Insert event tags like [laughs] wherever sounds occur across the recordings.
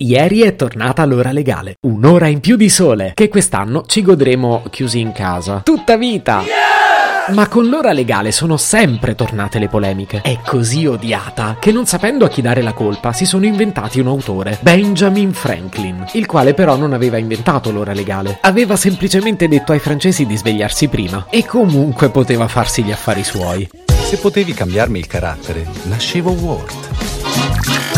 Ieri è tornata l'ora legale, un'ora in più di sole, che quest'anno ci godremo chiusi in casa. Tutta vita! Ma con l'ora legale sono sempre tornate le polemiche. È così odiata che non sapendo a chi dare la colpa si sono inventati un autore, Benjamin Franklin, il quale però non aveva inventato l'ora legale. Aveva semplicemente detto ai francesi di svegliarsi prima e comunque poteva farsi gli affari suoi. Se potevi cambiarmi il carattere, nascevo Ward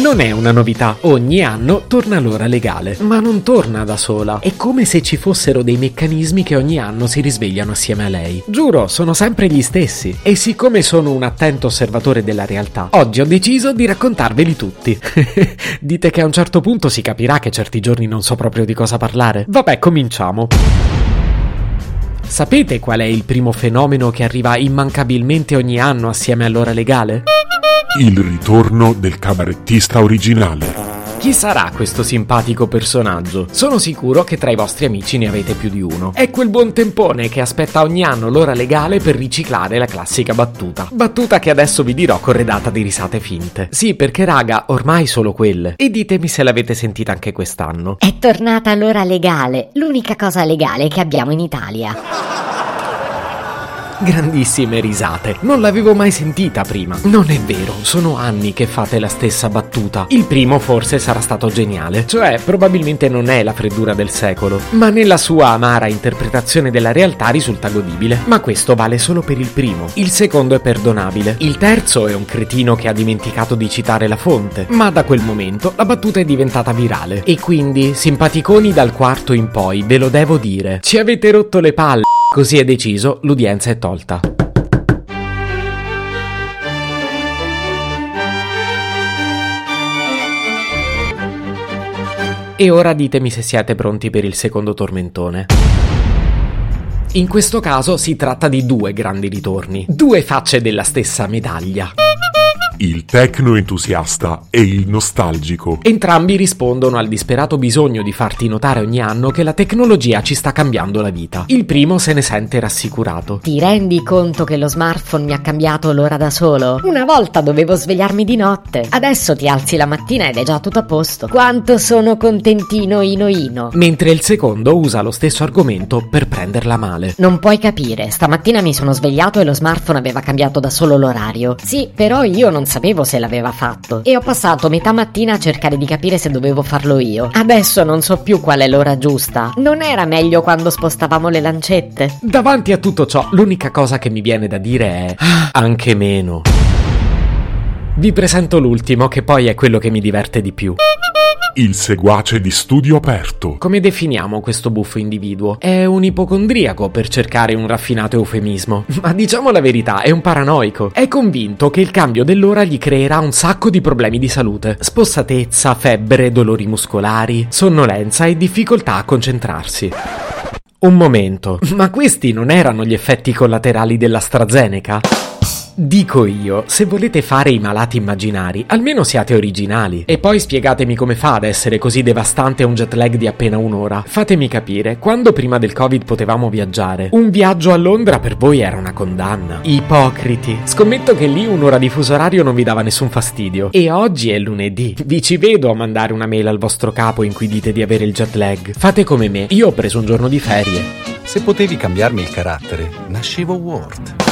Non è una novità, ogni anno torna l'ora legale, ma non torna da sola. È come se ci fossero dei meccanismi che ogni anno si risvegliano assieme a lei. Giuro, sono sempre gli stessi. E siccome sono un attento osservatore della realtà, oggi ho deciso di raccontarveli tutti. [laughs] Dite che a un certo punto si capirà che certi giorni non so proprio di cosa parlare. Vabbè, cominciamo. Sapete qual è il primo fenomeno che arriva immancabilmente ogni anno assieme all'ora legale? Il ritorno del cabarettista originale. Chi sarà questo simpatico personaggio? Sono sicuro che tra i vostri amici ne avete più di uno. È quel buon tempone che aspetta ogni anno l'ora legale per riciclare la classica battuta. Battuta che adesso vi dirò corredata di risate finte. Sì, perché raga, ormai solo quelle. E ditemi se l'avete sentita anche quest'anno. È tornata l'ora legale, l'unica cosa legale che abbiamo in Italia. Grandissime risate. Non l'avevo mai sentita prima. Non è vero, sono anni che fate la stessa battuta. Il primo forse sarà stato geniale, cioè probabilmente non è la freddura del secolo, ma nella sua amara interpretazione della realtà risulta godibile. Ma questo vale solo per il primo. Il secondo è perdonabile. Il terzo è un cretino che ha dimenticato di citare la fonte. Ma da quel momento la battuta è diventata virale. E quindi, simpaticoni dal quarto in poi, ve lo devo dire. Ci avete rotto le palle. Così è deciso, l'udienza è tolta. E ora ditemi se siete pronti per il secondo tormentone. In questo caso si tratta di due grandi ritorni, due facce della stessa medaglia il tecno entusiasta e il nostalgico. Entrambi rispondono al disperato bisogno di farti notare ogni anno che la tecnologia ci sta cambiando la vita. Il primo se ne sente rassicurato. Ti rendi conto che lo smartphone mi ha cambiato l'ora da solo? Una volta dovevo svegliarmi di notte, adesso ti alzi la mattina ed è già tutto a posto. Quanto sono contentino Ino Ino. Mentre il secondo usa lo stesso argomento per prenderla male. Non puoi capire, stamattina mi sono svegliato e lo smartphone aveva cambiato da solo l'orario. Sì, però io non sapevo se l'aveva fatto e ho passato metà mattina a cercare di capire se dovevo farlo io. Adesso non so più qual è l'ora giusta. Non era meglio quando spostavamo le lancette? Davanti a tutto ciò, l'unica cosa che mi viene da dire è anche meno. Vi presento l'ultimo, che poi è quello che mi diverte di più. Il seguace di studio aperto. Come definiamo questo buffo individuo? È un ipocondriaco per cercare un raffinato eufemismo. [laughs] Ma diciamo la verità, è un paranoico. È convinto che il cambio dell'ora gli creerà un sacco di problemi di salute. Spossatezza, febbre, dolori muscolari, sonnolenza e difficoltà a concentrarsi. Un momento, ma questi non erano gli effetti collaterali dell'AstraZeneca? Dico io, se volete fare i malati immaginari, almeno siate originali. E poi spiegatemi come fa ad essere così devastante un jet lag di appena un'ora. Fatemi capire, quando prima del Covid potevamo viaggiare, un viaggio a Londra per voi era una condanna. Ipocriti. Scommetto che lì un'ora di fuso orario non vi dava nessun fastidio. E oggi è lunedì. Vi ci vedo a mandare una mail al vostro capo in cui dite di avere il jet lag. Fate come me, io ho preso un giorno di ferie. Se potevi cambiarmi il carattere, nascevo Ward